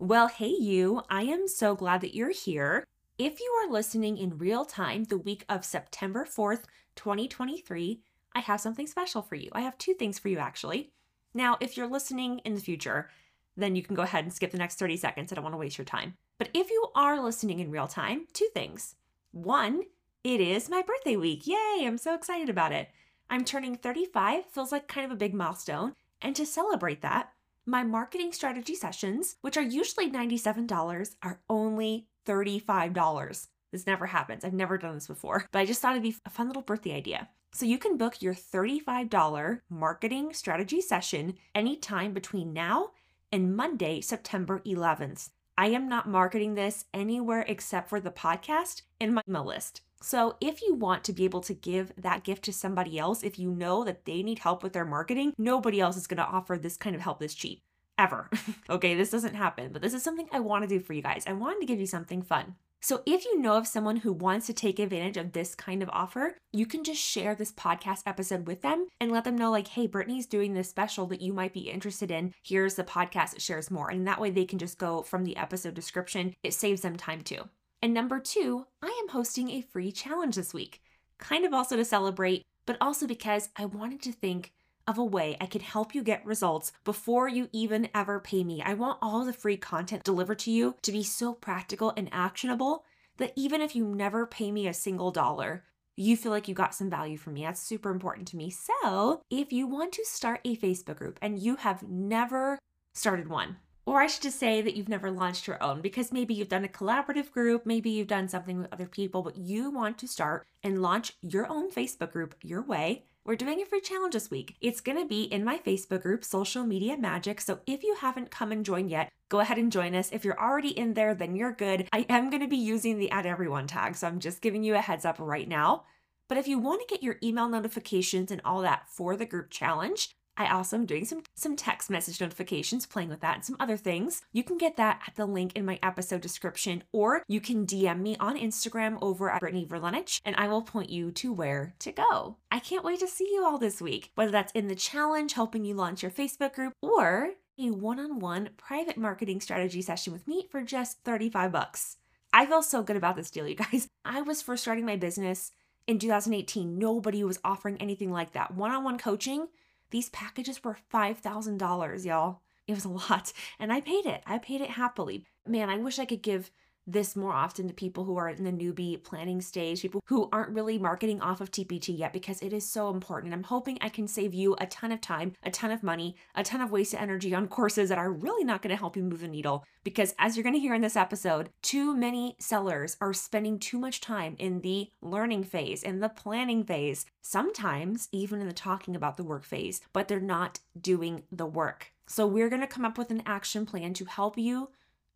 Well, hey, you. I am so glad that you're here. If you are listening in real time the week of September 4th, 2023, I have something special for you. I have two things for you, actually. Now, if you're listening in the future, then you can go ahead and skip the next 30 seconds. I don't want to waste your time. But if you are listening in real time, two things. One, it is my birthday week. Yay, I'm so excited about it. I'm turning 35, feels like kind of a big milestone. And to celebrate that, my marketing strategy sessions, which are usually $97, are only $35. This never happens. I've never done this before, but I just thought it'd be a fun little birthday idea. So you can book your $35 marketing strategy session anytime between now and Monday, September 11th. I am not marketing this anywhere except for the podcast and my email list. So, if you want to be able to give that gift to somebody else, if you know that they need help with their marketing, nobody else is going to offer this kind of help this cheap ever. okay, this doesn't happen, but this is something I want to do for you guys. I wanted to give you something fun. So, if you know of someone who wants to take advantage of this kind of offer, you can just share this podcast episode with them and let them know, like, hey, Brittany's doing this special that you might be interested in. Here's the podcast that shares more. And that way they can just go from the episode description. It saves them time too. And number two, I am hosting a free challenge this week, kind of also to celebrate, but also because I wanted to think of a way I could help you get results before you even ever pay me. I want all the free content delivered to you to be so practical and actionable that even if you never pay me a single dollar, you feel like you got some value from me. That's super important to me. So, if you want to start a Facebook group and you have never started one, or I should just say that you've never launched your own because maybe you've done a collaborative group, maybe you've done something with other people, but you want to start and launch your own Facebook group your way, we're doing a free challenge this week. It's going to be in my Facebook group, Social Media Magic. So if you haven't come and joined yet, go ahead and join us. If you're already in there, then you're good. I am going to be using the add everyone tag. So I'm just giving you a heads up right now. But if you want to get your email notifications and all that for the group challenge, I also am doing some some text message notifications, playing with that and some other things. You can get that at the link in my episode description, or you can DM me on Instagram over at Brittany Verlenich, and I will point you to where to go. I can't wait to see you all this week, whether that's in the challenge helping you launch your Facebook group or a one-on-one private marketing strategy session with me for just 35 bucks. I feel so good about this deal, you guys. I was first starting my business in 2018. Nobody was offering anything like that. One-on-one coaching these packages were $5,000, y'all. It was a lot. And I paid it. I paid it happily. Man, I wish I could give this more often to people who are in the newbie planning stage, people who aren't really marketing off of TPT yet, because it is so important. I'm hoping I can save you a ton of time, a ton of money, a ton of wasted energy on courses that are really not going to help you move the needle. Because as you're going to hear in this episode, too many sellers are spending too much time in the learning phase, in the planning phase, sometimes even in the talking about the work phase, but they're not doing the work. So, we're going to come up with an action plan to help you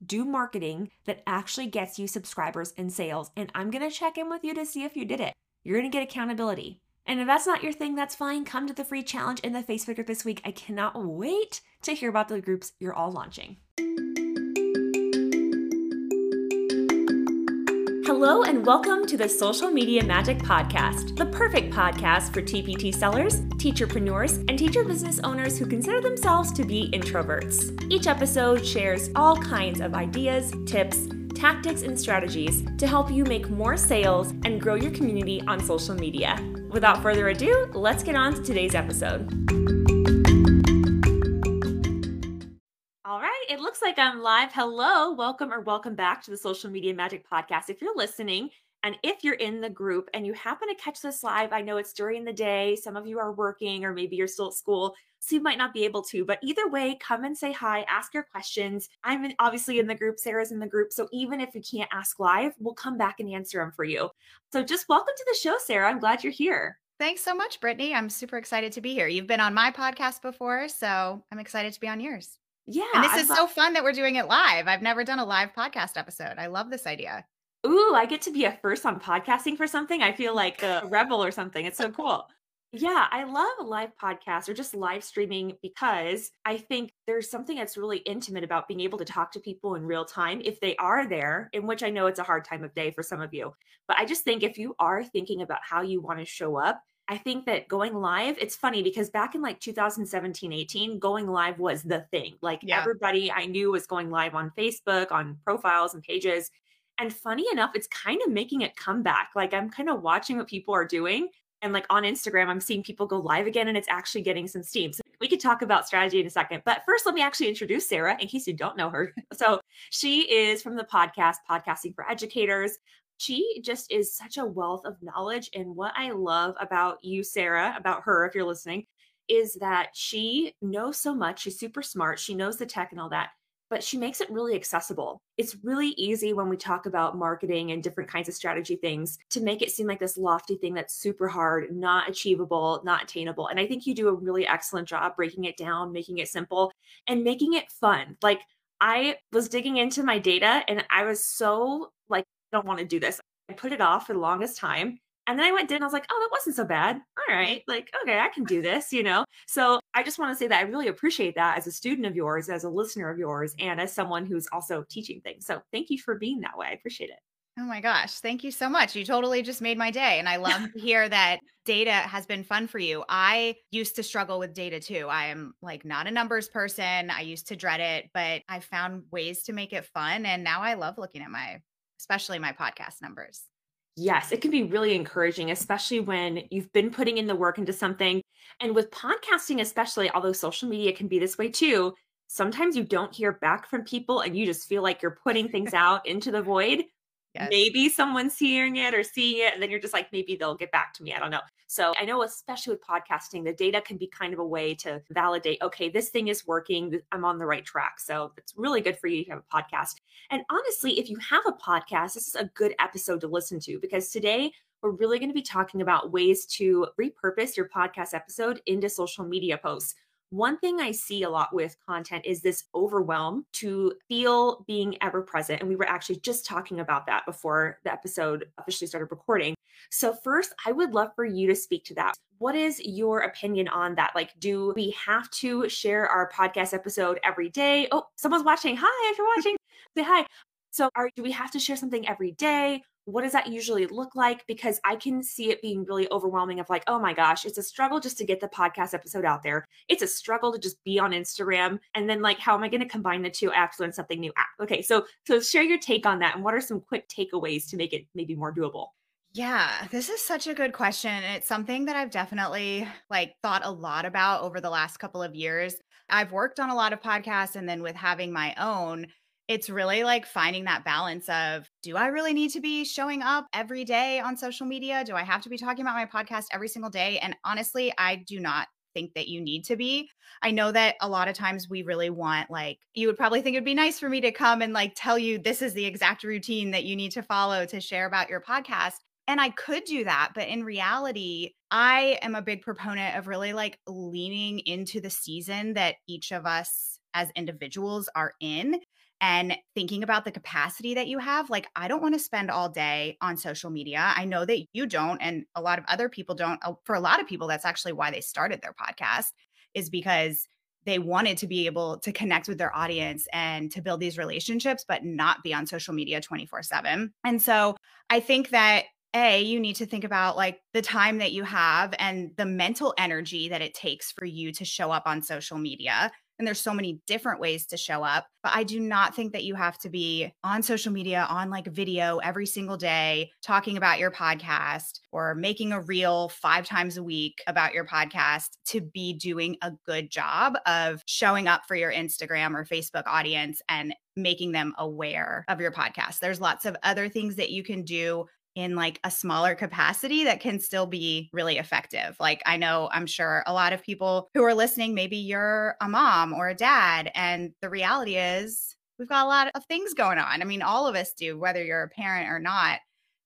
do marketing that actually gets you subscribers and sales. And I'm going to check in with you to see if you did it. You're going to get accountability. And if that's not your thing, that's fine. Come to the free challenge in the Facebook group this week. I cannot wait to hear about the groups you're all launching. Hello, and welcome to the Social Media Magic Podcast, the perfect podcast for TPT sellers, teacherpreneurs, and teacher business owners who consider themselves to be introverts. Each episode shares all kinds of ideas, tips, tactics, and strategies to help you make more sales and grow your community on social media. Without further ado, let's get on to today's episode. Like I'm live. Hello, welcome or welcome back to the Social Media Magic Podcast. If you're listening and if you're in the group and you happen to catch this live, I know it's during the day. Some of you are working or maybe you're still at school, so you might not be able to. But either way, come and say hi, ask your questions. I'm in, obviously in the group, Sara's in the group. So even if you can't ask live, we'll come back and answer them for you. So just welcome to the show, Sara. I'm glad you're here. Thanks so much, Brittany. I'm super excited to be here. You've been on my podcast before, so I'm excited to be on yours. Yeah. And this is so fun that we're doing it live. I've never done a live podcast episode. I love this idea. Ooh, I get to be a first on podcasting for something. I feel like a rebel or something. It's so cool. Yeah, I love live podcasts or just live streaming because I think there's something that's really intimate about being able to talk to people in real time if they are there, in which I know it's a hard time of day for some of you. But I just think if you are thinking about how you want to show up, I think that going live, it's funny because back in like 2017, 18, going live was the thing. Like Yeah. everybody I knew was going live on Facebook, on profiles and pages. And funny enough, it's kind of making it come back. Like I'm kind of watching what people are doing. And like on Instagram, I'm seeing people go live again and it's actually getting some steam. So we could talk about strategy in a second. But first, let me actually introduce Sara in case you don't know her. So she is from the podcast, Podcasting for Educators. She just is such a wealth of knowledge. And what I love about you, Sara, about her, if you're listening, is that she knows so much. She's super smart. She knows the tech and all that, but she makes it really accessible. It's really easy when we talk about marketing and different kinds of strategy things to make it seem like this lofty thing that's super hard, not achievable, not attainable. And I think you do a really excellent job breaking it down, making it simple, and making it fun. Like, I was digging into my data and I was so like, don't want to do this. I put it off for the longest time. And then I went in and I was like, oh, that wasn't so bad. All right. Like, okay, I can do this, you know? So I just want to say that I really appreciate that as a student of yours, as a listener of yours, and as someone who's also teaching things. So thank you for being that way. I appreciate it. Oh my gosh. Thank you so much. You totally just made my day. And I love to hear that data has been fun for you. I used to struggle with data too. I am like not a numbers person. I used to dread it, but I found ways to make it fun. And now I love looking at my, especially my podcast numbers. Yes, it can be really encouraging, especially when you've been putting in the work into something. And with podcasting, especially, although social media can be this way too, sometimes you don't hear back from people and you just feel like you're putting things out into the void. Yes. Maybe someone's hearing it or seeing it, and then you're just like, maybe they'll get back to me. I don't know. So I know, especially with podcasting, the data can be kind of a way to validate, okay, this thing is working. I'm on the right track. So it's really good for you to have a podcast. And honestly, if you have a podcast, this is a good episode to listen to because today we're really going to be talking about ways to repurpose your podcast episode into social media posts. One thing I see a lot with content is this overwhelm to feel being ever present. And we were actually just talking about that before the episode officially started recording. So, first, I would love for you to speak to that. What is your opinion on that? Like, do we have to share our podcast episode every day? Oh, someone's watching. Hi, if you're watching, say hi. So, are, do we have to share something every day? What does that usually look like? Because I can see it being really overwhelming of like, oh my gosh, it's a struggle just to get the podcast episode out there. It's a struggle to just be on Instagram. And then like, how am I going to combine the two? Have to learn something new. Ah, Okay. So, so share your take on that. And what are some quick takeaways to make it maybe more doable? Yeah, this is such a good question. and It's something that I've definitely like thought a lot about over the last couple of years. I've worked on a lot of podcasts and then with having my own, it's really like finding that balance of do I really need to be showing up every day on social media? Do I have to be talking about my podcast every single day? And honestly, I do not think that you need to be. I know that a lot of times we really want like you would probably think it'd be nice for me to come and like tell you this is the exact routine that you need to follow to share about your podcast. And I could do that, but in reality, I am a big proponent of really like leaning into the season that each of us as individuals are in and thinking about the capacity that you have. Like, I don't want to spend all day on social media. I know that you don't, and a lot of other people don't. Uh, For a lot of people, that's actually why they started their podcast, is because they wanted to be able to connect with their audience and to build these relationships, but not be on social media 24 7. And so I think that a you need to think about like the time that you have and the mental energy that it takes for you to show up on social media and there's so many different ways to show up but i do not think that you have to be on social media on like video every single day talking about your podcast or making a reel five times a week about your podcast to be doing a good job of showing up for your instagram or facebook audience and making them aware of your podcast. There's lots of other things that you can do in like a smaller capacity that can still be really effective. Like I know I'm sure a lot of people who are listening maybe you're a mom or a dad and the reality is we've got a lot of things going on. I mean all of us do whether you're a parent or not.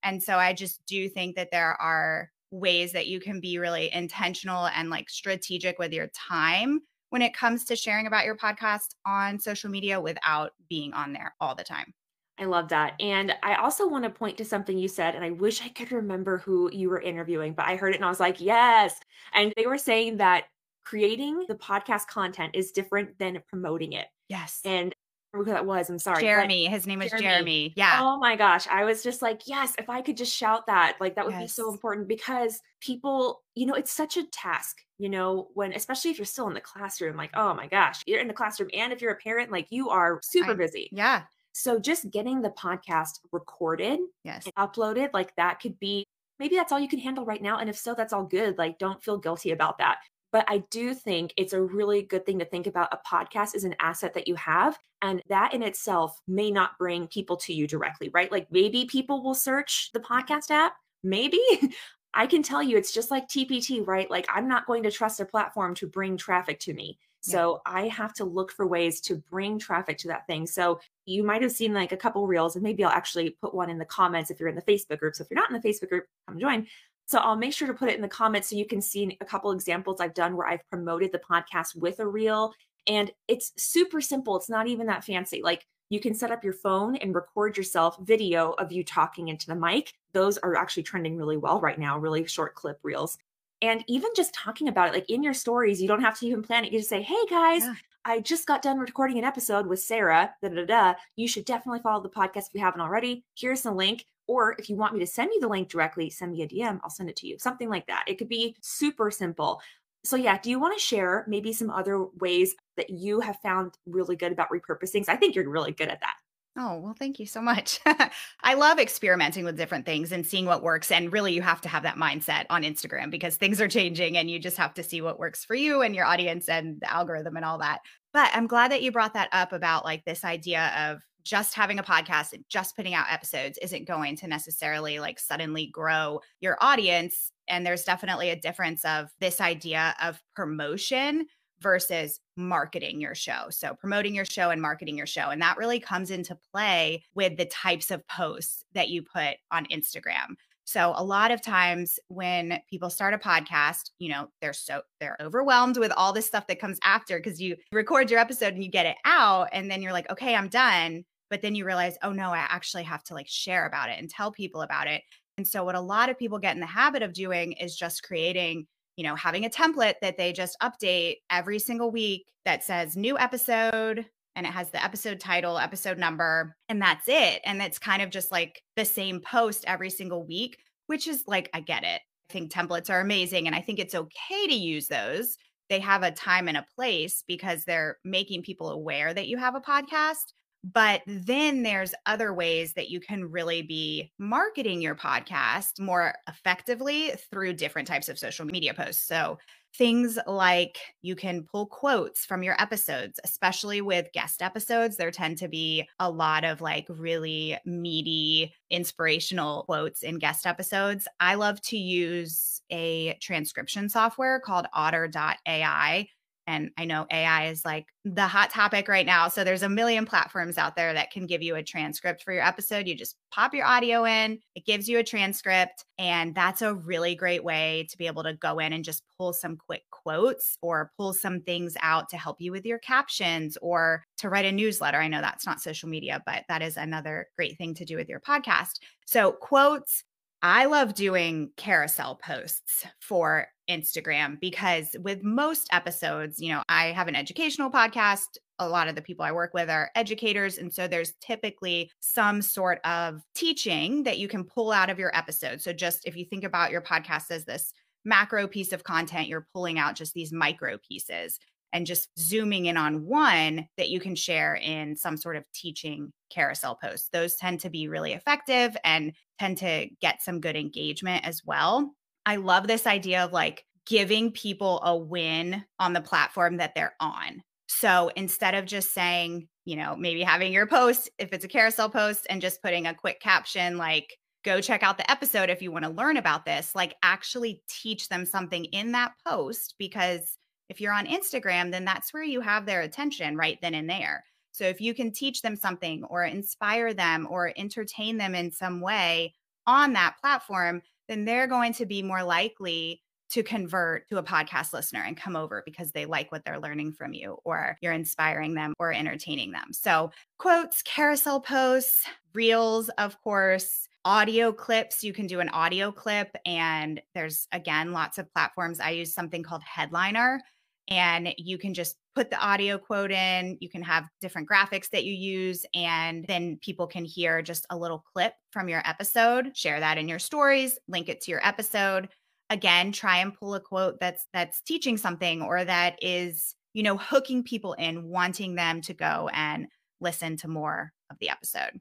And so I just do think that there are ways that you can be really intentional and like strategic with your time when it comes to sharing about your podcast on social media without being on there all the time. I love that. And I also want to point to something you said, and I wish I could remember who you were interviewing, but I heard it and I was like, yes. And they were saying that creating the podcast content is different than promoting it. Yes. And who that was. I'm sorry. Jeremy. His name was Jeremy. Jeremy. Yeah. Oh my gosh. I was just like, yes, if I could just shout that, like that would yes. be so important because people, you know, it's such a task, you know, when especially if you're still in the classroom, like, oh my gosh, you're in the classroom. And if you're a parent, like you are super I, busy. Yeah. So just getting the podcast recorded yes. uploaded, like that could be maybe that's all you can handle right now. And if so, that's all good. Like, don't feel guilty about that. But I do think it's a really good thing to think about. A podcast is an asset that you have, and that in itself may not bring people to you directly, right? Like maybe people will search the podcast app, maybe. I can tell you it's just like TPT, right? Like I'm not going to trust a platform to bring traffic to me. So yeah. I have to look for ways to bring traffic to that thing. So you might have seen like a couple reels, and maybe I'll actually put one in the comments if you're in the Facebook group. So if you're not in the Facebook group, come join. So I'll make sure to put it in the comments so you can see a couple examples I've done where I've promoted the podcast with a reel. And it's super simple. It's not even that fancy. Like you can set up your phone and record yourself video of you talking into the mic. Those are actually trending really well right now, really short clip reels. And even just talking about it, like in your stories, you don't have to even plan it. You just say, hey guys, yeah. I just got done recording an episode with Sara. Da, da, da. You should definitely follow the podcast if you haven't already. Here's the link. Or if you want me to send you the link directly, send me a DM. I'll send it to you. Something like that. It could be super simple. So, yeah, do you want to share maybe some other ways that you have found really good about repurposing? I think you're really good at that. Oh, well, thank you so much. I love experimenting with different things and seeing what works. And really, you have to have that mindset on Instagram because things are changing and you just have to see what works for you and your audience and the algorithm and all that. But I'm glad that you brought that up about like this idea of just having a podcast and just putting out episodes isn't going to necessarily like suddenly grow your audience. And there's definitely a difference of this idea of promotion versus marketing your show. So, promoting your show and marketing your show. And that really comes into play with the types of posts that you put on Instagram. So a lot of times when people start a podcast, you know, they're so they're overwhelmed with all this stuff that comes after because you record your episode and you get it out and then you're like, "Okay, I'm done." But then you realize, "Oh no, I actually have to like share about it and tell people about it." And so what a lot of people get in the habit of doing is just creating, you know, having a template that they just update every single week that says new episode, and it has the episode title, episode number, and that's it. And it's kind of just like the same post every single week, which is like, I get it. I think templates are amazing and I think it's okay to use those. They have a time and a place because they're making people aware that you have a podcast. But then there's other ways that you can really be marketing your podcast more effectively through different types of social media posts. So Things like you can pull quotes from your episodes, especially with guest episodes. There tend to be a lot of like really meaty, inspirational quotes in guest episodes. I love to use a transcription software called otter.ai and I know AI is like the hot topic right now. So there's a million platforms out there that can give you a transcript for your episode. You just pop your audio in, it gives you a transcript. And that's a really great way to be able to go in and just pull some quick quotes or pull some things out to help you with your captions or to write a newsletter. I know that's not social media, but that is another great thing to do with your podcast. So, quotes, I love doing carousel posts for Instagram because with most episodes, you know, I have an educational podcast. A lot of the people I work with are educators. And so there's typically some sort of teaching that you can pull out of your episode. So just if you think about your podcast as this macro piece of content, you're pulling out just these micro pieces and just zooming in on one that you can share in some sort of teaching carousel post. Those tend to be really effective and tend to get some good engagement as well. I love this idea of like giving people a win on the platform that they're on. So instead of just saying, you know, maybe having your post, if it's a carousel post, and just putting a quick caption like, go check out the episode if you want to learn about this, like actually teach them something in that post because if you're on Instagram, then that's where you have their attention right then and there. So if you can teach them something or inspire them or entertain them in some way on that platform, then they're going to be more likely to convert to a podcast listener and come over because they like what they're learning from you or you're inspiring them or entertaining them. So, quotes, carousel posts, reels, of course, audio clips. You can do an audio clip, and there's again lots of platforms. I use something called Headliner and you can just put the audio quote in. You can have different graphics that you use, and then people can hear just a little clip from your episode. Share that in your stories, link it to your episode. Again, try and pull a quote that's that's teaching something or that is, you know, hooking people in, wanting them to go and listen to more of the episode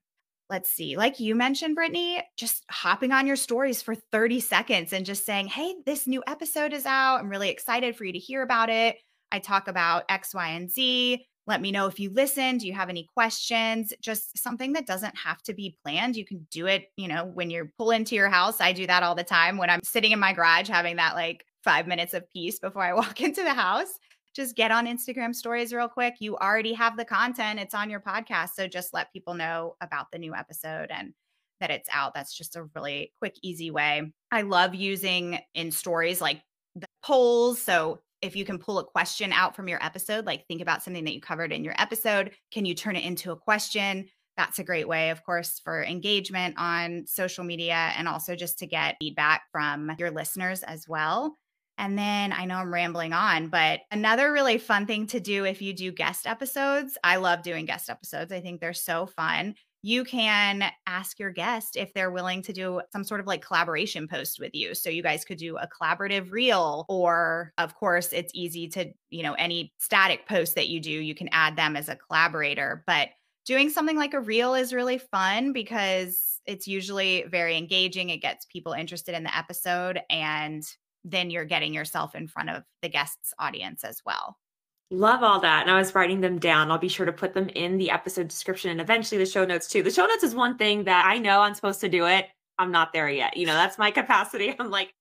let's see, like you mentioned, Brittany, just hopping on your stories for 30 seconds and just saying, Hey, this new episode is out. I'm really excited for you to hear about it. I talk about X, Y, and Z. Let me know if you listen. Do you have any questions? Just something that doesn't have to be planned. You can do it, you know, when you pull into your house. I do that all the time when I'm sitting in my garage having that like five minutes of peace before I walk into the house just get on Instagram stories real quick. You already have the content, it's on your podcast. So just let people know about the new episode and that it's out. That's just a really quick, easy way. I love using in stories like the polls. So if you can pull a question out from your episode, like think about something that you covered in your episode, can you turn it into a question? That's a great way, of course, for engagement on social media and also just to get feedback from your listeners as well. And then I know I'm rambling on, but another really fun thing to do if you do guest episodes, I love doing guest episodes. I think they're so fun. You can ask your guest if they're willing to do some sort of like collaboration post with you. So you guys could do a collaborative reel, or of course, it's easy to, you know, any static post that you do, you can add them as a collaborator. But doing something like a reel is really fun because it's usually very engaging. It gets people interested in the episode and then you're getting yourself in front of the guests audience as well. Love all that. And I was writing them down. I'll be sure to put them in the episode description and eventually the show notes too. The show notes is one thing that I know I'm supposed to do it. I'm not there yet. You know, that's my capacity. I'm like,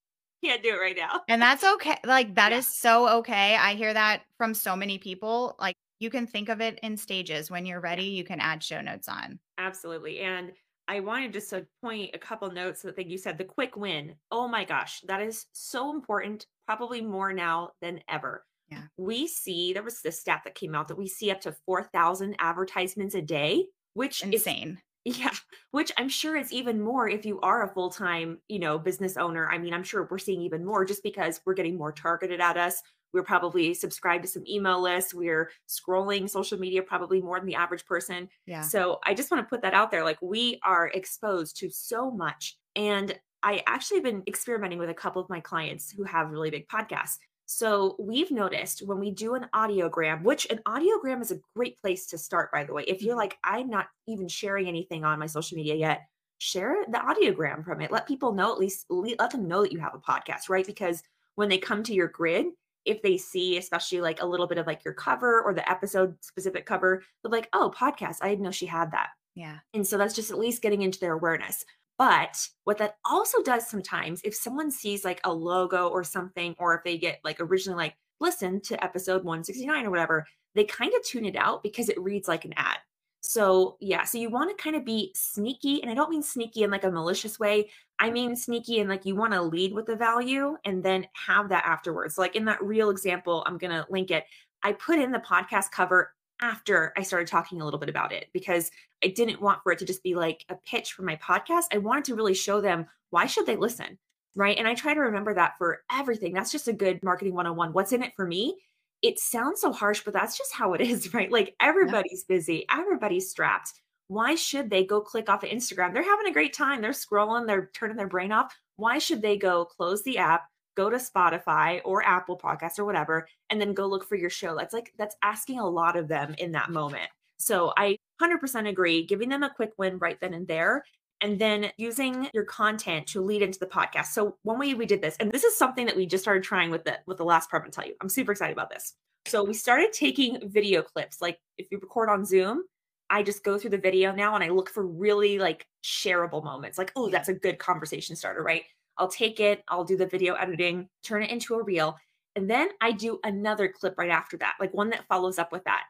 can't do it right now. And that's okay. Like, that yeah. is so okay. I hear that from so many people. Like, you can think of it in stages. When you're ready, you can add show notes on. Absolutely. And I wanted just to point a couple notes that you said the quick win. Oh my gosh, that is so important, probably more now than ever. Yeah. We see there was this stat that came out that we see up to 4,000 advertisements a day, which insane. Is, yeah, which I'm sure is even more if you are a full-time, you know, business owner. I mean, I'm sure we're seeing even more just because we're getting more targeted at us we're probably subscribed to some email lists we're scrolling social media probably more than the average person yeah so i just want to put that out there like we are exposed to so much and i actually have been experimenting with a couple of my clients who have really big podcasts so we've noticed when we do an audiogram, which an audiogram is a great place to start, by the way. If you're mm-hmm. like, I'm not even sharing anything on my social media yet, share the audiogram from it. Let people know, at least let them know that you have a podcast, right? Because when they come to your grid, if they see especially like a little bit of like your cover or the episode specific cover they're like oh podcast i didn't know she had that. Yeah. And so that's just at least getting into their awareness. But what that also does sometimes if someone sees like a logo or something or if they get like originally like listen to episode 169 or whatever they kind of tune it out because it reads like an ad so, yeah, so you want to kind of be sneaky. And I don't mean sneaky in like a malicious way. I mean sneaky and like you want to lead with the value and then have that afterwards. Like in that reel example, I'm going to link it. I put in the podcast cover after I started talking a little bit about it because I didn't want for it to just be like a pitch for my podcast. I wanted to really show them why should they listen? Right? And I try to remember that for everything. That's just a good marketing 101. What's in it for me? It sounds so harsh, but that's just how it is, right? Like everybody's yeah. busy, everybody's strapped. Why should they go click off of Instagram? They're having a great time. They're scrolling, they're turning their brain off. Why should they go close the app, go to Spotify or Apple Podcasts or whatever, and then go look for your show? That's like, that's asking a lot of them in that moment. So I 100% agree, giving them a quick win right then and there and then using your content to lead into the podcast. So one way we did this, and this is something that we just started trying with the with the last part. I'm tell you, I'm super excited about this. So we started taking video clips. Like if you record on Zoom, I just go through the video now and I look for really like shareable moments. Like, oh, that's a good conversation starter, right? I'll take it, I'll do the video editing, turn it into a reel, and then I do another clip right after that, like one that follows up with that.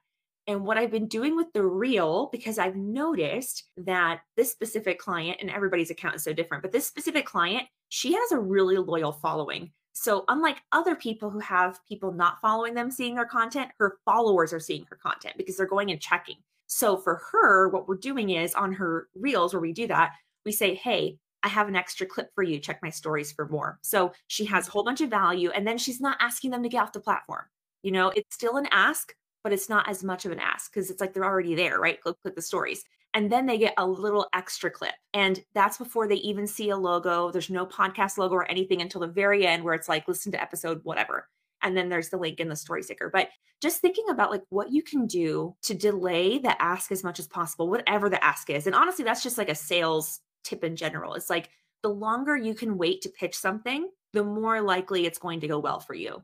And what I've been doing with the reel, because I've noticed that this specific client, and everybody's account is so different, but this specific client, she has a really loyal following. So, unlike other people who have people not following them seeing their content, her followers are seeing her content because they're going and checking. So, for her, what we're doing is on her reels where we do that, we say, Hey, I have an extra clip for you. Check my stories for more. So, she has a whole bunch of value, and then she's not asking them to get off the platform. You know, it's still an ask, but it's not as much of an ask because it's like they're already there, right? Click, click the stories. And then they get a little extra clip. And that's before they even see a logo. There's no podcast logo or anything until the very end where it's like, listen to episode whatever. And then there's the link in the story sticker. But just thinking about like what you can do to delay the ask as much as possible, whatever the ask is. And honestly, that's just like a sales tip in general. It's like the longer you can wait to pitch something, the more likely it's going to go well for you.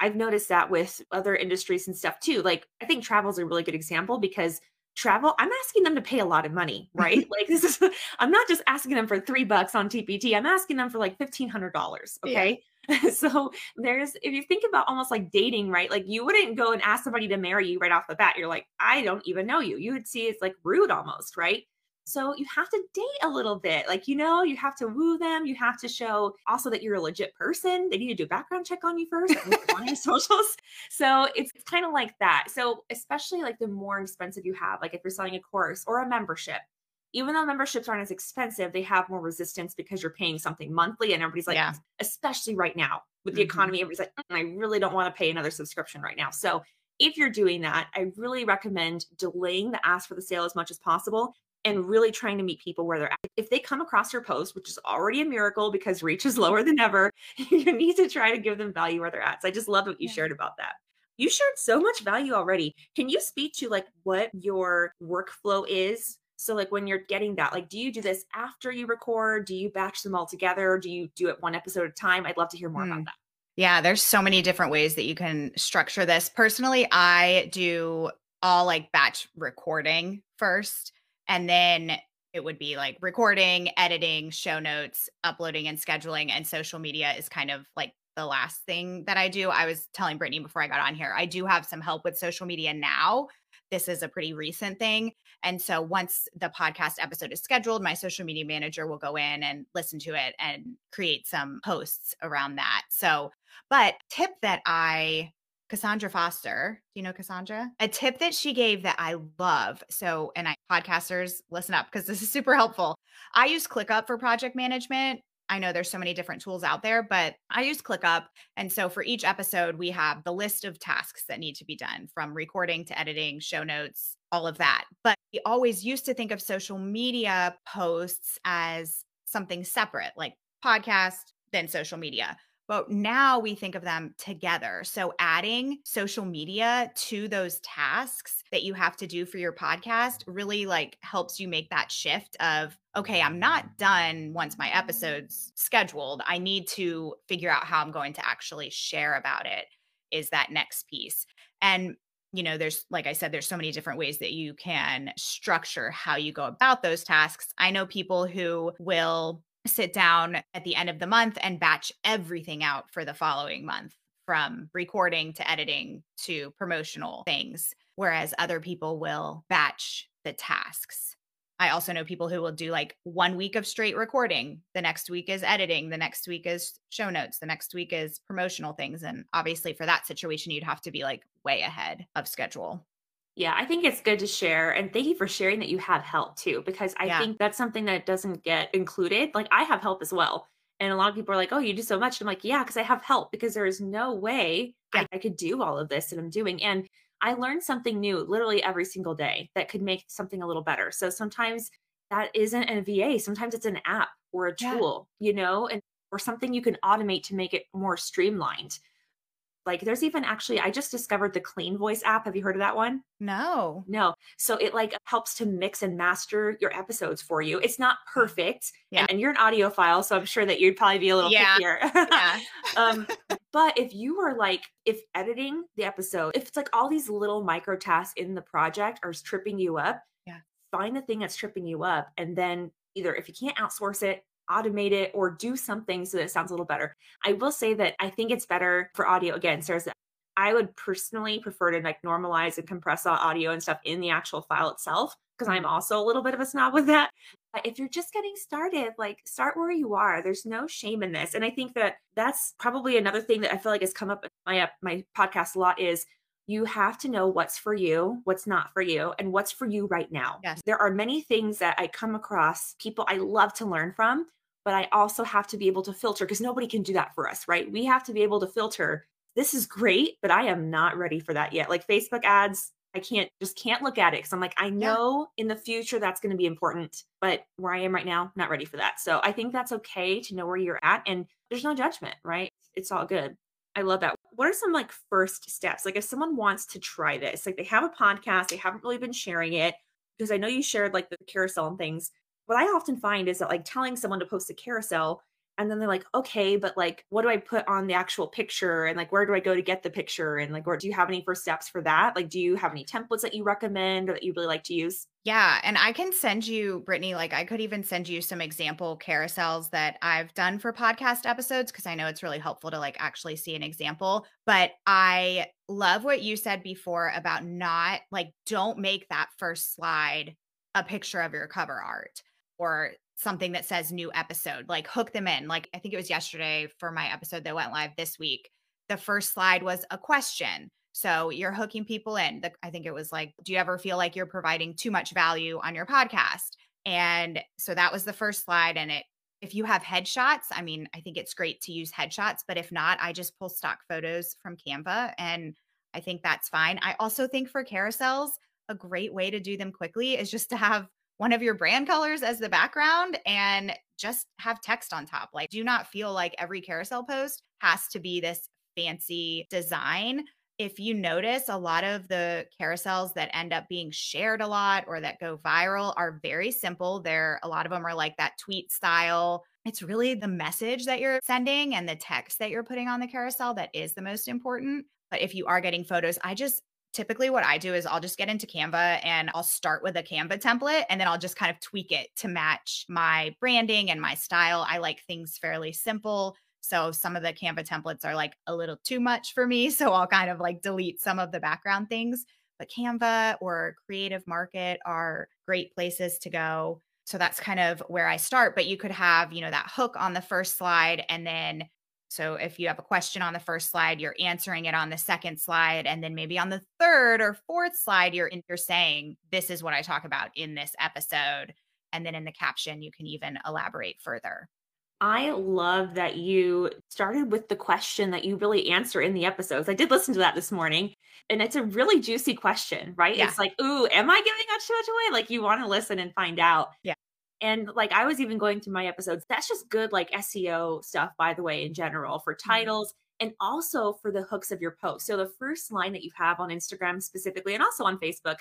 I've noticed that with other industries and stuff too. Like I think travel is a really good example because travel, I'm asking them to pay a lot of money, right? like this is I'm not just asking them for 3 bucks on TPT. I'm asking them for like $1500, okay? Yeah. so there's if you think about almost like dating, right? Like you wouldn't go and ask somebody to marry you right off the bat. You're like, I don't even know you. You would see it's like rude almost, right? So you have to date a little bit. Like, you know, you have to woo them. You have to show also that you're a legit person. They need to do a background check on you first on your socials. So it's, it's kind of like that. So especially like the more expensive you have, like if you're selling a course or a membership, even though memberships aren't as expensive, they have more resistance because you're paying something monthly. And everybody's like, yeah. especially right now with the mm-hmm. economy, everybody's like, mm, I really don't want to pay another subscription right now. So if you're doing that, I really recommend delaying the ask for the sale as much as possible and really trying to meet people where they're at. If they come across your post, which is already a miracle because reach is lower than ever, you need to try to give them value where they're at. So I just love what you yeah. shared about that. You shared so much value already. Can you speak to like what your workflow is? So like when you're getting that, like do you do this after you record? Do you batch them all together? Do you do it one episode at a time? I'd love to hear more about hmm. that. Yeah, there's so many different ways that you can structure this. Personally, I do all like batch recording first and then it would be like recording, editing, show notes, uploading and scheduling, and social media is kind of like the last thing that I do. I was telling Brittany before I got on here, I do have some help with social media now. This is a pretty recent thing. And so once the podcast episode is scheduled, my social media manager will go in and listen to it and create some posts around that. So, but tip that I Cassandra Foster. Do you know Cassandra? A tip that she gave that I love. So, and I podcasters listen up because this is super helpful. I use ClickUp for project management. I know there's so many different tools out there, but I use ClickUp. And so for each episode, we have the list of tasks that need to be done from recording to editing, show notes, all of that. But we always used to think of social media posts as something separate, like podcast, then social media but now we think of them together. So adding social media to those tasks that you have to do for your podcast really like helps you make that shift of okay, I'm not done once my episode's scheduled. I need to figure out how I'm going to actually share about it is that next piece. And you know, there's, like I said, there's so many different ways that you can structure how you go about those tasks. I know people who will sit down at the end of the month and batch everything out for the following month from recording to editing to promotional things, whereas other people will batch the tasks. I also know people who will do like one week of straight recording. The next week is editing. The next week is show notes. The next week is promotional things. And obviously, for that situation, you'd have to be like way ahead of schedule. Yeah, I think it's good to share. And thank you for sharing that you have help too, because I yeah. think that's something that doesn't get included. Like, I have help as well. And a lot of people are like, oh, you do so much. And I'm like, yeah, because I have help, because there is no way yeah. I, I could do all of this that I'm doing. And I learned something new literally every single day that could make something a little better. So sometimes that isn't a VA, sometimes it's an app or a tool, yeah. you know, and or something you can automate to make it more streamlined. Like there's even actually, I just discovered the Clean Voice app. Have you heard of that one? No. No. So it like helps to mix and master your episodes for you. It's not perfect. Yeah. And, and you're an audiophile, so I'm sure that you'd probably be a little yeah. pickier. yeah. um, but if you were like, if editing the episode, if it's like all these little micro tasks in the project are tripping you up, yeah. find the thing that's tripping you up. And then either if you can't outsource it, automate it or do something so that it sounds a little better. I will say that I think it's better for audio. Again, Sara's I would personally prefer to like normalize and compress audio and stuff in the actual file itself because I'm also a little bit of a snob with that. But if you're just getting started, like start where you are. There's no shame in this. And I think that that's probably another thing that I feel like has come up in my my podcast a lot is you have to know what's for you, what's not for you, and what's for you right now. Yes. There are many things that I come across people I love to learn from, but I also have to be able to filter because nobody can do that for us, right? We have to be able to filter this is great, but I am not ready for that yet. Like Facebook ads, I can't just can't look at it because I'm like, I know yeah. in the future that's going to be important, but where I am right now, not ready for that. So I think that's okay to know where you're at and there's no judgment, right? It's all good. I love that. What are some like first steps? Like if someone wants to try this, like they have a podcast, they haven't really been sharing it, because I know you shared like the carousel and things. What I often find is that like telling someone to post a carousel and then they're like okay but like what do i put on the actual picture? And like where do i go to get the picture? And like or do you have any first steps for that? Like do you have any templates that you recommend or that you really like to use? Yeah and i can send you brittany like i could even send you some example carousels that i've done for podcast episodes because i know it's really helpful to like actually see an example but i love what you said before about not like don't make that first slide a picture of your cover art or something that says new episode, like hook them in. Like I think it was yesterday for my episode that went live this week. The first slide was a question. So you're hooking people in. The, I think it was like, do you ever feel like you're providing too much value on your podcast? And so that was the first slide. And it, if you have headshots, I mean, I think it's great to use headshots, but if not, I just pull stock photos from Canva and I think that's fine. I also think for carousels, a great way to do them quickly is just to have one of your brand colors as the background and just have text on top. Like, do not feel like every carousel post has to be this fancy design. If you notice, a lot of the carousels that end up being shared a lot or that go viral are very simple. There, a lot of them are like that tweet style. It's really the message that you're sending and the text that you're putting on the carousel that is the most important. But if you are getting photos, I just typically what I do is I'll just get into Canva and I'll start with a Canva template and then I'll just kind of tweak it to match my branding and my style. I like things fairly simple. So some of the Canva templates are like a little too much for me. So I'll kind of like delete some of the background things. But Canva or Creative Market are great places to go. So that's kind of where I start. But you could have, you know, that hook on the first slide and then so if you have a question on the first slide, you're answering it on the second slide. And then maybe on the third or fourth slide, you're, you're saying, this is what I talk about in this episode. And then in the caption, you can even elaborate further. I love that you started with the question that you really answer in the episodes. I did listen to that this morning, and it's a really juicy question, right? Yeah. It's like, ooh, am I giving out too much away? Like you want to listen and find out. Yeah. And like I was even going through my episodes. That's just good like SEO stuff by the way in general for mm-hmm. titles and also for the hooks of your post. So the first line that you have on Instagram specifically and also on Facebook,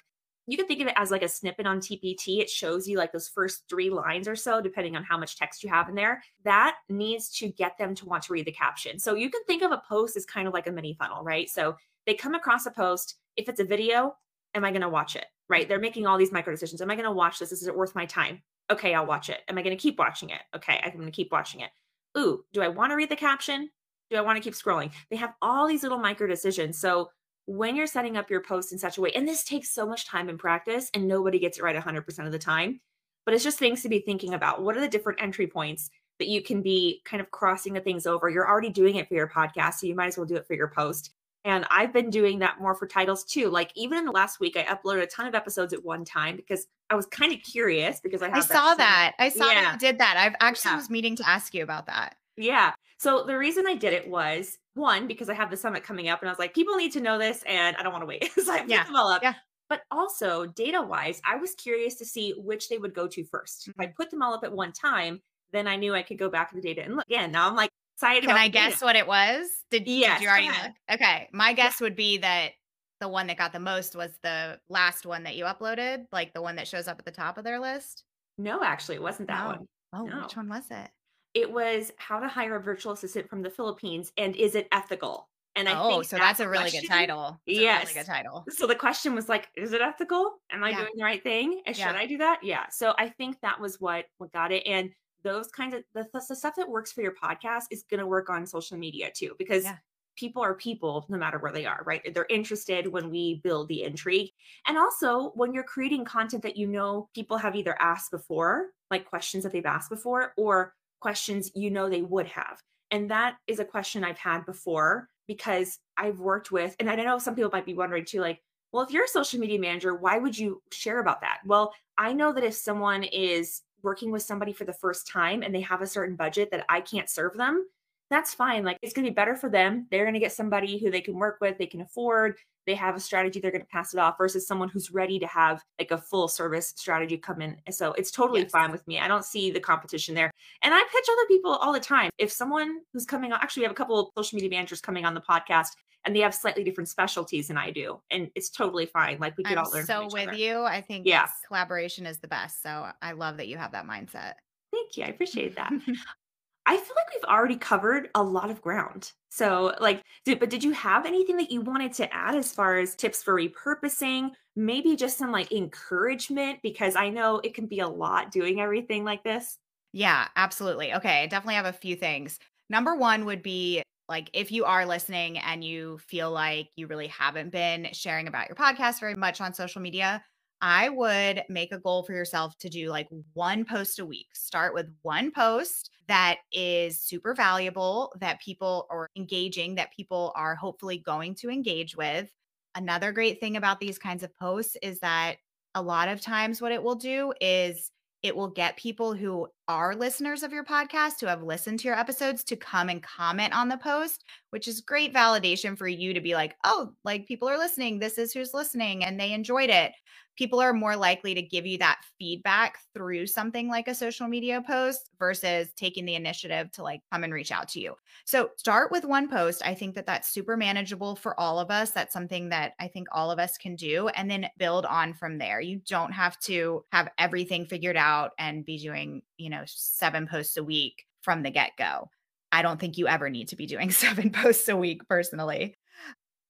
you can think of it as like a snippet on TPT. It shows you like those first 3 lines or so depending on how much text you have in there. That needs to get them to want to read the caption. So you can think of a post as kind of like a mini funnel, right? So they come across a post, if it's a video, am I going to watch it? Right? They're making all these micro decisions. Am I going to watch this? Is it worth my time? Okay, I'll watch it. Am I going to keep watching it? Okay, I'm going to keep watching it. Ooh, do I want to read the caption? Do I want to keep scrolling? They have all these little micro decisions. So when you're setting up your post in such a way, and this takes so much time and practice, and nobody gets it right 100% of the time, but it's just things to be thinking about. What are the different entry points that you can be kind of crossing the things over? You're already doing it for your podcast, so you might as well do it for your post. And I've been doing that more for titles too. Like even in the last week, I uploaded a ton of episodes at one time because I was kind of curious because I I saw that. I saw yeah. that you did that. I've actually yeah. was meaning to ask you about that. Yeah. So the reason I did it was one, because I have the summit coming up and I was like, people need to know this and I don't want to wait. so I put yeah. them all up. Yeah. But also data wise, I was curious to see which they would go to 1st mm-hmm. If I mm-hmm. put them all up at one time, then I knew I could go back to the data and look again. Now I'm like, excited. Can I guess what it was? Did, yes, did you already know? Okay. My guess would be that the one that got the most was the last one that you uploaded, like the one that shows up at the top of their list. No, actually, it wasn't that no. one. Oh, no. which one was it? It was how to hire a virtual assistant from the Philippines and is it ethical? And I oh, so that's, that's a really question. good title. That's yes, really good title. So the question was like, is it ethical? Am I yeah. doing the right thing? Eh, and yeah. should I do that? Yeah. So I think that was what what got it. And those kinds of the, the stuff that works for your podcast is going to work on social media too because yeah. people are people no matter where they are right? They're interested when we build the intrigue. And also when you're creating content that you know people have either asked before like questions that they've asked before or questions you know they would have. And that is a question i've had before because i've worked with and i know some people might be wondering too like well if you're a social media manager why would you share about that? Well i know that if someone is working with somebody for the first time and they have a certain budget that I can't serve them, that's fine. Like it's going to be better for them. They're going to get somebody who they can work with, they can afford, they have a strategy, they're going to pass it off versus someone who's ready to have like a full service strategy come in. So it's totally yes. fine with me. I don't see the competition there. And I pitch other people all the time. If someone who's coming on, actually, we have a couple of social media managers coming on the podcast and they have slightly different specialties than I do. And it's totally fine. Like we could I'm all learn. So with other. you, I think yeah. collaboration is the best. So I love that you have that mindset. Thank you. I appreciate that. I feel like we've already covered a lot of ground. So, like, did, but did you have anything that you wanted to add as far as tips for repurposing? Maybe just some like encouragement because I know it can be a lot doing everything like this. Yeah, absolutely. Okay, I definitely have a few things. Number one would be like if you are listening and you feel like you really haven't been sharing about your podcast very much on social media, I would make a goal for yourself to do like one post a week. Start with one post that is super valuable, that people are engaging, that people are hopefully going to engage with. Another great thing about these kinds of posts is that a lot of times what it will do is it will get people who are listeners of your podcast, who have listened to your episodes, to come and comment on the post, which is great validation for you to be like, oh, like people are listening. This is who's listening and they enjoyed it people are more likely to give you that feedback through something like a social media post versus taking the initiative to like come and reach out to you. So start with one post. I think that that's super manageable for all of us. That's something that I think all of us can do and then build on from there. You don't have to have everything figured out and be doing, you know, seven posts a week from the get go. I don't think you ever need to be doing seven posts a week personally.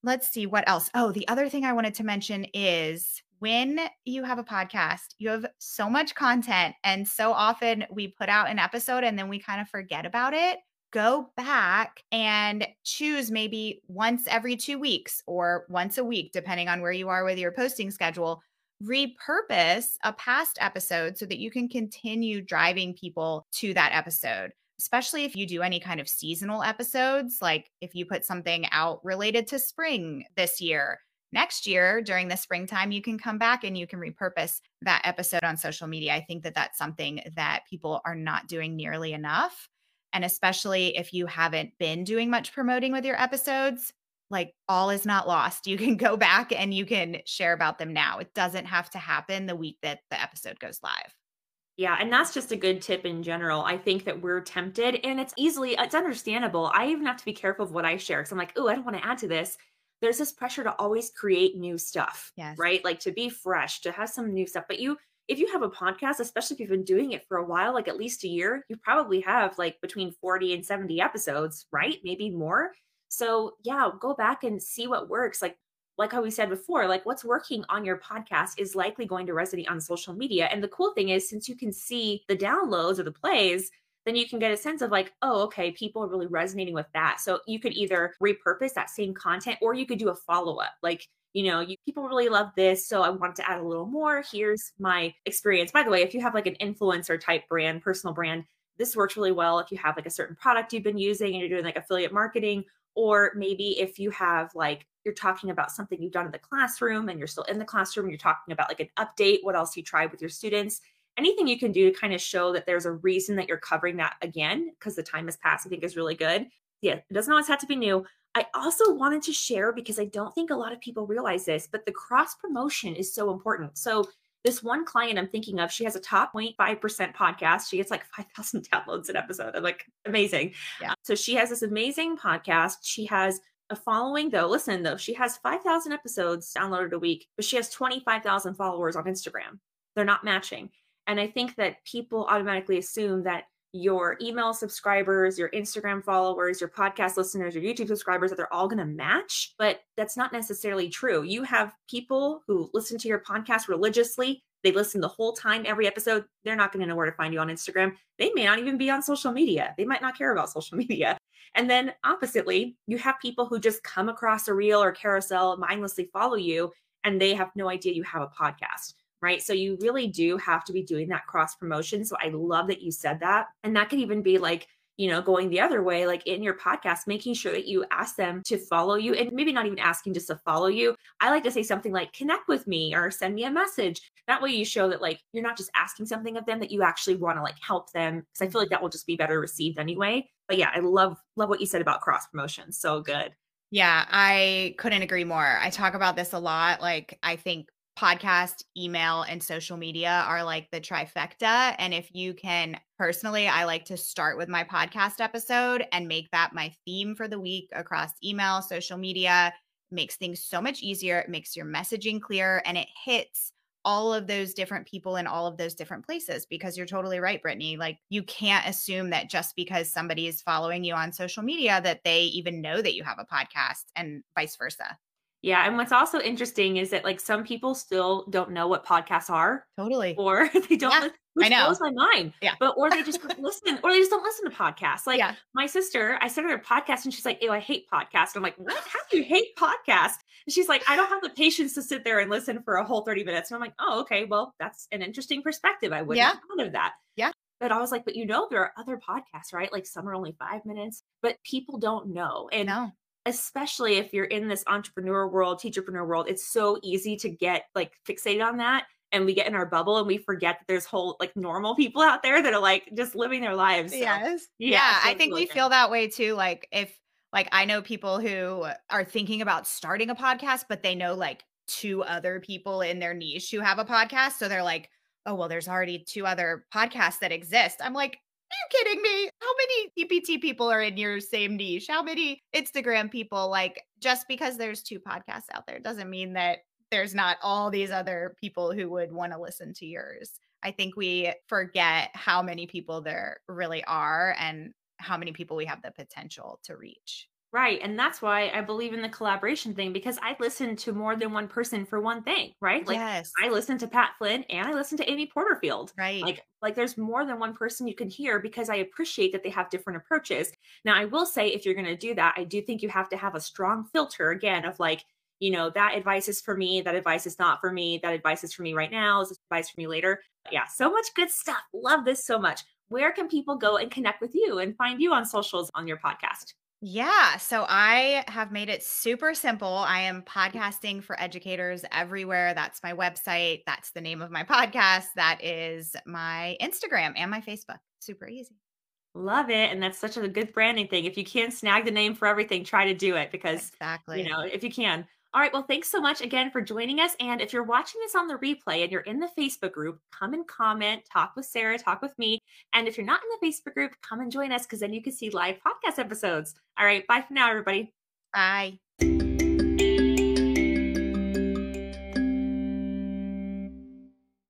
Let's see what else. Oh, the other thing I wanted to mention is when you have a podcast, you have so much content. And so often we put out an episode and then we kind of forget about it. Go back and choose maybe once every two weeks or once a week, depending on where you are with your posting schedule. Repurpose a past episode so that you can continue driving people to that episode especially if you do any kind of seasonal episodes, like if you put something out related to spring this year, next year during the springtime, you can come back and you can repurpose that episode on social media. I think that that's something that people are not doing nearly enough. And especially if you haven't been doing much promoting with your episodes, like all is not lost. You can go back and you can share about them now. It doesn't have to happen the week that the episode goes live. Yeah, and that's just a good tip in general. I think that we're tempted and it's easily it's understandable. I even have to be careful of what I share cuz I'm like, "Oh, I don't want to add to this." there's this pressure to always create new stuff. Yes. Right? Like to be fresh, to have some new stuff. But you if you have a podcast, especially if you've been doing it for a while, like at least a year, you probably have like between 40 and 70 episodes, right? Maybe more. So, yeah, go back and see what works. Like like how we said before, like what's working on your podcast is likely going to resonate on social media. And the cool thing is since you can see the downloads or the plays, then you can get a sense of like, oh, okay, people are really resonating with that. So you could either repurpose that same content or you could do a follow up. Like, you know, you, people really love this. So I want to add a little more. Here's my experience. By the way, if you have like an influencer type brand, personal brand, this works really well if you have like a certain product you've been using and you're doing like affiliate marketing. Or maybe if you have like, you're talking about something you've done in the classroom and you're still in the classroom, you're talking about like an update, what else you tried with your students anything you can do to kind of show that there's a reason that you're covering that again because the time has passed, I think is really good. Yeah, it doesn't always have to be new. I also wanted to share because I don't think a lot of people realize this, but the cross promotion is so important. So, this one client I'm thinking of, she has a top 0.5% podcast. She gets like 5,000 downloads an episode. I'm like, amazing. Yeah. So, she has this amazing podcast. She has a following, though. Listen, though, she has 5,000 episodes downloaded a week, but she has 25,000 followers on Instagram. They're not matching. And I think that people automatically assume that your email subscribers, your Instagram followers, your podcast listeners, your YouTube subscribers, that they're all going to match. But that's not necessarily true. You have people who listen to your podcast religiously. They listen the whole time, every episode. They're not going to know where to find you on Instagram. They may not even be on social media. They might not care about social media. And then oppositely, you have people who just come across a reel or carousel, mindlessly follow you, and they have no idea you have a podcast right? So you really do have to be doing that cross promotion. So I love that you said that. And that could even be like, you know, going the other way, like in your podcast, making sure that you ask them to follow you and maybe not even asking just to follow you. I like to say something like connect with me or send me a message. That way you show that like you're not just asking something of them that you actually want to like help them because I feel like that will just be better received anyway. But yeah, I love love what you said about cross promotion. So good. Yeah, I couldn't agree more. I talk about this a lot. Like I think podcast, email, and social media are like the trifecta. And if you can, personally, I like to start with my podcast episode and make that my theme for the week across email, social media. It makes things so much easier. It makes your messaging clear and it hits all of those different people in all of those different places because you're totally right brittany like you can't assume that just because somebody is following you on social media that they even know that you have a podcast and vice versa yeah. And what's also interesting is that like some people still don't know what podcasts are. Totally. Or they don't Yeah, listen, which I know. blows my mind. Yeah. But or they just don't listen, or they just don't listen to podcasts. Like Yeah. my sister, I started a podcast and she's like, Ew, I hate podcasts. I'm like, What? How do you hate podcasts? And she's like, I don't have the patience to sit there and listen for a whole 30 minutes. And I'm like, Oh, okay. Well, that's an interesting perspective. I wouldn't Yeah. have thought of that. Yeah. But I was like, but you know, there are other podcasts, right? Like some are only five minutes, but people don't know. And no especially if you're in this entrepreneur world, teacherpreneur world, it's so easy to get like fixated on that. And we get in our bubble and we forget that there's whole like normal people out there that are like just living their lives. So, yes yeah, yeah, so i think really we good. feel that way too like if like i know people who are thinking about starting a podcast but they know like two other people in their niche who have a podcast so they're like oh well there's already two other podcasts that exist i'm like you kidding me. How many TPT people are in your same niche? How many instagram people? Like just because there's two podcasts out there doesn't mean that there's not all these other people who would want to listen to yours. I think we forget how many people there really are and how many people we have the potential to reach. Right. And that's why I believe in the collaboration thing because I listen to more than one person for one thing, right? Like yes. I listen to Pat Flynn and I listen to Amy Porterfield. right. like like there's more than one person you can hear because i appreciate that they have different approaches now i will say if you're going to do that i do think you have to have a strong filter again of like you know that advice is for me that advice is not for me that advice is for me right now is this advice for me later But yeah so much good stuff love this so much where can people go and connect with you and find you on socials on your podcast yeah. So I have made it super simple. I am podcasting for educators everywhere. That's my website. That's the name of my podcast. That is my Instagram and my Facebook. Super easy. love it and that's such a good branding thing if you can't snag the name for everything try to do it because Exactly. you know, if you can. All right. Well, thanks so much again for joining us. And if you're watching this on the replay and you're in the Facebook group, come and comment, talk with Sara, talk with me. And if you're not in the Facebook group, come and join us because then you can see live podcast episodes. All right. Bye for now, everybody. Bye.